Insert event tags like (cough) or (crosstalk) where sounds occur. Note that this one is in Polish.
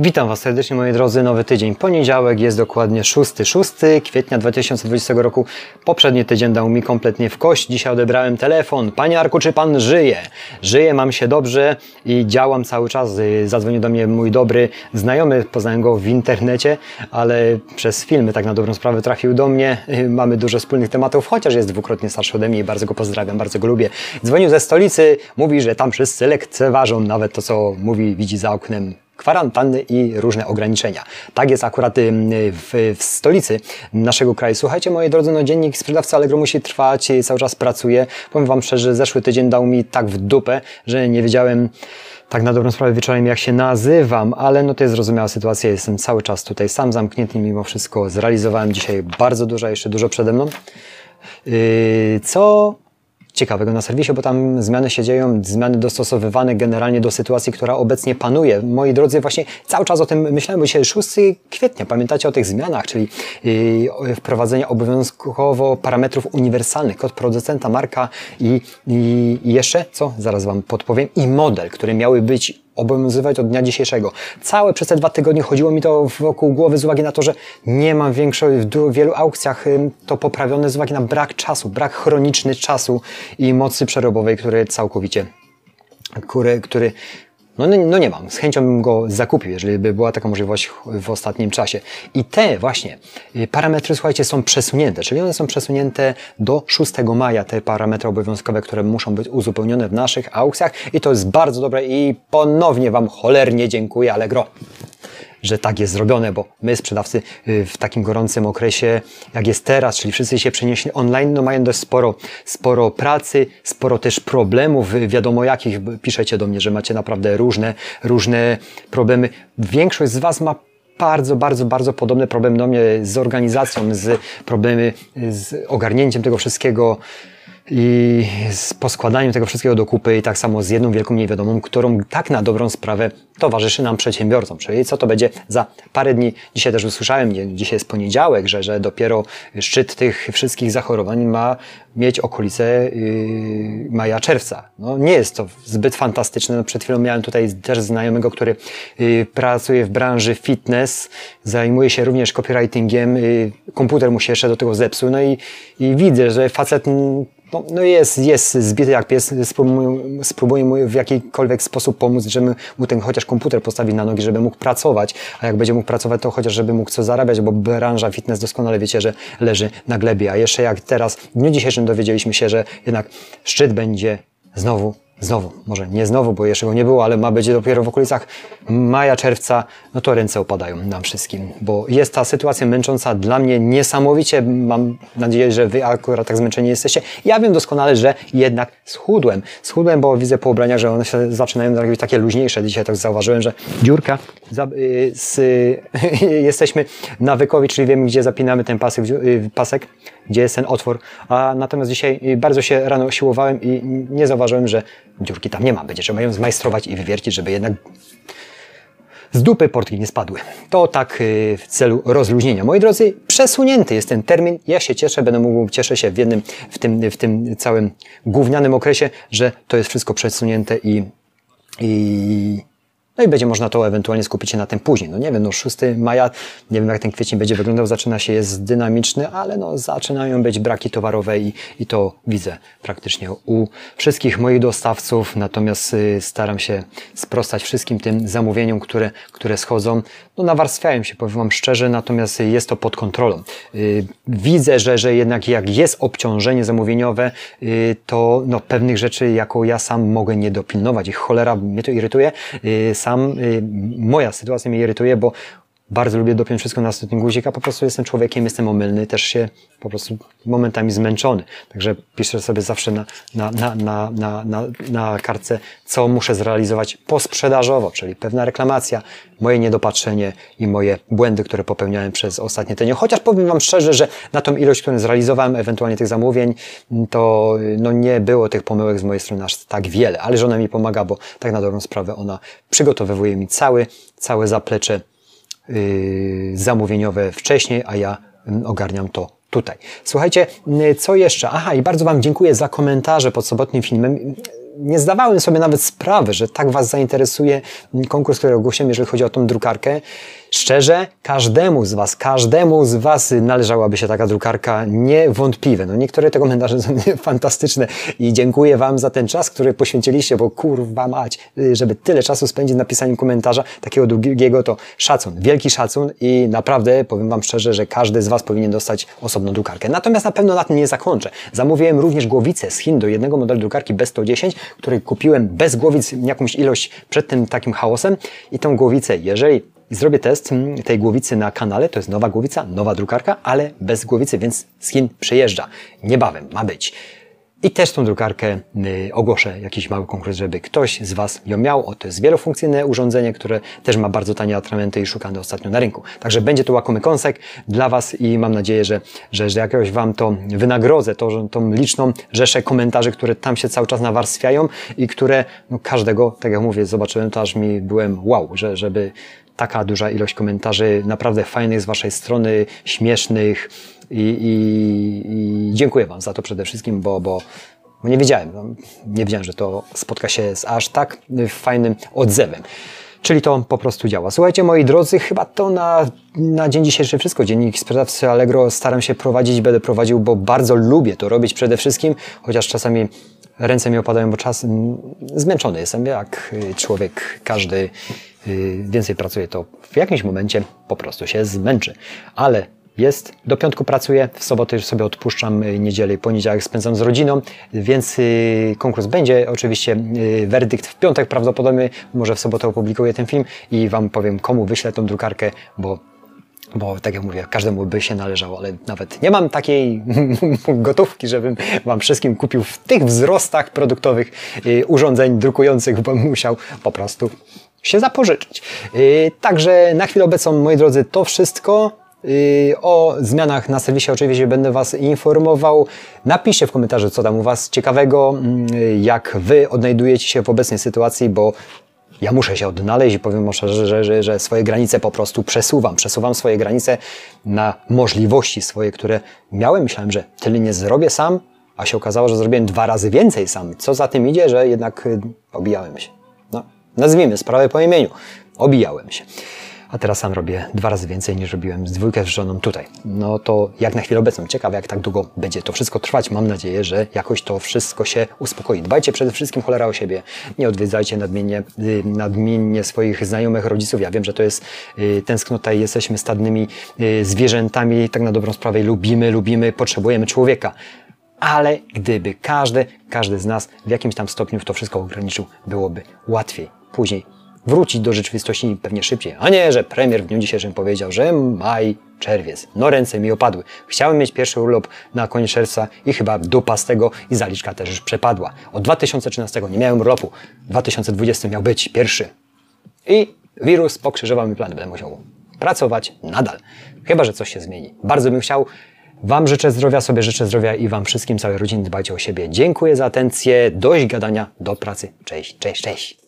Witam Was serdecznie moi drodzy, nowy tydzień, poniedziałek, jest dokładnie 6, 6 kwietnia 2020 roku. Poprzedni tydzień dał mi kompletnie w kość, dzisiaj odebrałem telefon. Panie Arku, czy Pan żyje? Żyję, mam się dobrze i działam cały czas. Zadzwonił do mnie mój dobry znajomy, poznałem go w internecie, ale przez filmy tak na dobrą sprawę trafił do mnie. Mamy dużo wspólnych tematów, chociaż jest dwukrotnie starszy ode mnie i bardzo go pozdrawiam, bardzo go lubię. Dzwonił ze stolicy, mówi, że tam wszyscy lekceważą nawet to, co mówi, widzi za oknem kwarantanny i różne ograniczenia. Tak jest akurat w, w, stolicy naszego kraju. Słuchajcie, moi drodzy, no dziennik sprzedawca Allegro musi trwać i cały czas pracuje. Powiem Wam szczerze, zeszły tydzień dał mi tak w dupę, że nie wiedziałem tak na dobrą sprawę wieczorem jak się nazywam, ale no to jest zrozumiała sytuacja. Jestem cały czas tutaj sam zamknięty mimo wszystko. Zrealizowałem dzisiaj bardzo dużo, jeszcze dużo przede mną. Yy, co ciekawego na serwisie, bo tam zmiany się dzieją, zmiany dostosowywane generalnie do sytuacji, która obecnie panuje. Moi drodzy, właśnie cały czas o tym myślałem, bo dzisiaj 6 kwietnia, pamiętacie o tych zmianach, czyli yy, wprowadzenie obowiązkowo parametrów uniwersalnych, kod producenta, marka i, i, jeszcze, co? Zaraz Wam podpowiem, i model, które miały być obowiązywać od dnia dzisiejszego. Całe przez te dwa tygodnie chodziło mi to wokół głowy z uwagi na to, że nie mam większości, w wielu aukcjach to poprawione z uwagi na brak czasu, brak chroniczny czasu i mocy przerobowej, który całkowicie który, który no, no, no nie mam. Z chęcią bym go zakupił, jeżeli by była taka możliwość w ostatnim czasie. I te właśnie y, parametry, słuchajcie, są przesunięte, czyli one są przesunięte do 6 maja, te parametry obowiązkowe, które muszą być uzupełnione w naszych aukcjach i to jest bardzo dobre i ponownie Wam cholernie dziękuję Allegro że tak jest zrobione, bo my sprzedawcy y, w takim gorącym okresie, jak jest teraz, czyli wszyscy się przenieśli online, no mają dość sporo, sporo pracy, sporo też problemów, wiadomo jakich, piszecie do mnie, że macie naprawdę różne, różne problemy. Większość z Was ma bardzo, bardzo, bardzo podobny problem do mnie z organizacją, z problemy z ogarnięciem tego wszystkiego, i z poskładaniem tego wszystkiego do kupy i tak samo z jedną wielką niewiadomą, którą tak na dobrą sprawę towarzyszy nam przedsiębiorcom. Czyli co to będzie za parę dni. Dzisiaj też usłyszałem, dzisiaj jest poniedziałek, że, że dopiero szczyt tych wszystkich zachorowań ma mieć okolice yy, maja, czerwca. No, nie jest to zbyt fantastyczne. No, przed chwilą miałem tutaj też znajomego, który yy, pracuje w branży fitness, zajmuje się również copywritingiem, yy, komputer mu się jeszcze do tego zepsuł, no i, i widzę, że facet no, no jest, jest zbity jak pies, spróbuję, mu w jakikolwiek sposób pomóc, żeby mu ten chociaż komputer postawić na nogi, żeby mógł pracować, a jak będzie mógł pracować, to chociaż żeby mógł co zarabiać, bo branża fitness doskonale wiecie, że leży na glebie, a jeszcze jak teraz, w dniu dzisiejszym dowiedzieliśmy się, że jednak szczyt będzie znowu Znowu, może nie znowu, bo jeszcze go nie było, ale ma być dopiero w okolicach maja, czerwca, no to ręce opadają nam wszystkim, bo jest ta sytuacja męcząca dla mnie niesamowicie. Mam nadzieję, że Wy akurat tak zmęczeni jesteście. Ja wiem doskonale, że jednak schudłem. Schudłem, bo widzę po ubraniach, że one się zaczynają robić takie luźniejsze. Dzisiaj tak zauważyłem, że dziurka, y, z, (laughs) jesteśmy nawykowi, czyli wiemy, gdzie zapinamy ten pasek, y, pasek, gdzie jest ten otwór. A natomiast dzisiaj bardzo się rano siłowałem i nie zauważyłem, że dziurki tam nie ma. Będzie trzeba ją zmajstrować i wywiercić, żeby jednak z dupy portki nie spadły. To tak y, w celu rozluźnienia. Moi drodzy, przesunięty jest ten termin. Ja się cieszę, będę mógł, cieszę się w jednym, w tym, w tym całym gównianym okresie, że to jest wszystko przesunięte i, i no i będzie można to ewentualnie skupić się na tym później. No nie wiem, no 6 maja, nie wiem jak ten kwiecień będzie wyglądał, zaczyna się, jest dynamiczny, ale no zaczynają być braki towarowe i, i to widzę praktycznie u wszystkich moich dostawców, natomiast y, staram się sprostać wszystkim tym zamówieniom, które, które schodzą. No nawarstwiają się, powiem Wam szczerze, natomiast jest to pod kontrolą. Y, widzę, że, że jednak jak jest obciążenie zamówieniowe, y, to no, pewnych rzeczy jako ja sam mogę nie dopilnować i cholera mnie to irytuje. Sam sam, y, moja sytuacja mnie irytuje, bo bardzo lubię dopiąć wszystko na ostatni guzik, a po prostu jestem człowiekiem, jestem omylny, też się po prostu momentami zmęczony. Także piszę sobie zawsze na, na, na, na, na, na, na kartce, co muszę zrealizować posprzedażowo, czyli pewna reklamacja, moje niedopatrzenie i moje błędy, które popełniałem przez ostatnie tygodnie. Chociaż powiem Wam szczerze, że na tą ilość, którą zrealizowałem, ewentualnie tych zamówień, to no, nie było tych pomyłek z mojej strony aż tak wiele, ale żona mi pomaga, bo tak na dobrą sprawę ona przygotowywuje mi cały, całe zaplecze zamówieniowe wcześniej, a ja mm, ogarniam to tutaj. Słuchajcie, co jeszcze? Aha, i bardzo Wam dziękuję za komentarze pod sobotnim filmem nie zdawałem sobie nawet sprawy, że tak Was zainteresuje konkurs, który ogłosiłem, jeżeli chodzi o tą drukarkę. Szczerze, każdemu z Was, każdemu z Was należałaby się taka drukarka niewątpliwie. No niektóre te komentarze są (laughs) fantastyczne i dziękuję Wam za ten czas, który poświęciliście, bo kurwa mać, żeby tyle czasu spędzić na pisaniu komentarza takiego długiego, to szacun, wielki szacun i naprawdę powiem Wam szczerze, że każdy z Was powinien dostać osobną drukarkę. Natomiast na pewno na tym nie zakończę. Zamówiłem również głowicę z Chin do jednego modelu drukarki B110, który kupiłem bez głowic jakąś ilość przed tym takim chaosem i tą głowicę, jeżeli zrobię test mm, tej głowicy na kanale, to jest nowa głowica, nowa drukarka, ale bez głowicy, więc z Chin przyjeżdża. Niebawem ma być. I też tą drukarkę y, ogłoszę jakiś mały konkurs, żeby ktoś z Was ją miał. O, to jest wielofunkcyjne urządzenie, które też ma bardzo tanie atramenty i szukane ostatnio na rynku. Także będzie to łakomy kąsek dla Was i mam nadzieję, że, że, że jakoś Wam to wynagrodzę, to, tą liczną rzeszę komentarzy, które tam się cały czas nawarstwiają i które no, każdego, tak jak mówię, zobaczyłem to aż mi byłem wow, że, żeby taka duża ilość komentarzy naprawdę fajnych z Waszej strony, śmiesznych i, i, i dziękuję Wam za to przede wszystkim, bo, bo, bo nie wiedziałem, no, nie wiedziałem, że to spotka się z aż tak fajnym odzewem. Czyli to po prostu działa. Słuchajcie, moi drodzy, chyba to na, na dzień dzisiejszy wszystko. Dziennik sprzedawcy Allegro staram się prowadzić, będę prowadził, bo bardzo lubię to robić przede wszystkim, chociaż czasami ręce mi opadają, bo czas zmęczony jestem, jak człowiek każdy Y, więcej pracuje, to w jakimś momencie po prostu się zmęczy. Ale jest, do piątku pracuję, w sobotę już sobie odpuszczam, y, niedzielę i poniedziałek spędzam z rodziną, więc y, konkurs będzie, oczywiście werdykt w piątek prawdopodobnie, może w sobotę opublikuję ten film i Wam powiem, komu wyślę tą drukarkę, bo bo tak jak mówię, każdemu by się należało, ale nawet nie mam takiej (laughs) gotówki, żebym Wam wszystkim kupił w tych wzrostach produktowych urządzeń drukujących, bo musiał po prostu się zapożyczyć. Y, także na chwilę obecną, moi drodzy, to wszystko. Y, o zmianach na serwisie oczywiście będę Was informował. Napiszcie w komentarzu, co tam u Was ciekawego, mm, jak Wy odnajdujecie się w obecnej sytuacji, bo ja muszę się odnaleźć i powiem szczerze, że, że, że swoje granice po prostu przesuwam. Przesuwam swoje granice na możliwości swoje, które miałem. Myślałem, że tyle nie zrobię sam, a się okazało, że zrobiłem dwa razy więcej sam. Co za tym idzie, że jednak y, obijałem się. Nazwijmy sprawę po imieniu. Obijałem się. A teraz sam robię dwa razy więcej niż robiłem z dwójkę z żoną tutaj. No to jak na chwilę obecną. Ciekawe, jak tak długo będzie to wszystko trwać. Mam nadzieję, że jakoś to wszystko się uspokoi. Dbajcie przede wszystkim cholera o siebie. Nie odwiedzajcie nadmiennie, y, nadmiennie swoich znajomych, rodziców. Ja wiem, że to jest y, tęsknota i jesteśmy stadnymi y, zwierzętami. Tak na dobrą sprawę lubimy, lubimy, potrzebujemy człowieka ale gdyby każdy, każdy z nas w jakimś tam stopniu to wszystko ograniczył, byłoby łatwiej później wrócić do rzeczywistości pewnie szybciej, a nie, że premier w dniu dzisiejszym powiedział, że maj, czerwiec. No ręce mi opadły. Chciałem mieć pierwszy urlop na koniec czerwca i chyba dupa z tego i zaliczka też już przepadła. Od 2013 nie miałem urlopu. 2020 miał być pierwszy. I wirus pokrzyżował mi plany. Będę musiał pracować nadal. Chyba, że coś się zmieni. Bardzo bym chciał. Wam życzę zdrowia, sobie życzę zdrowia i Wam wszystkim, całej rodzinie dbajcie o siebie. Dziękuję za atencję. Dość gadania, do pracy. Cześć, cześć, cześć.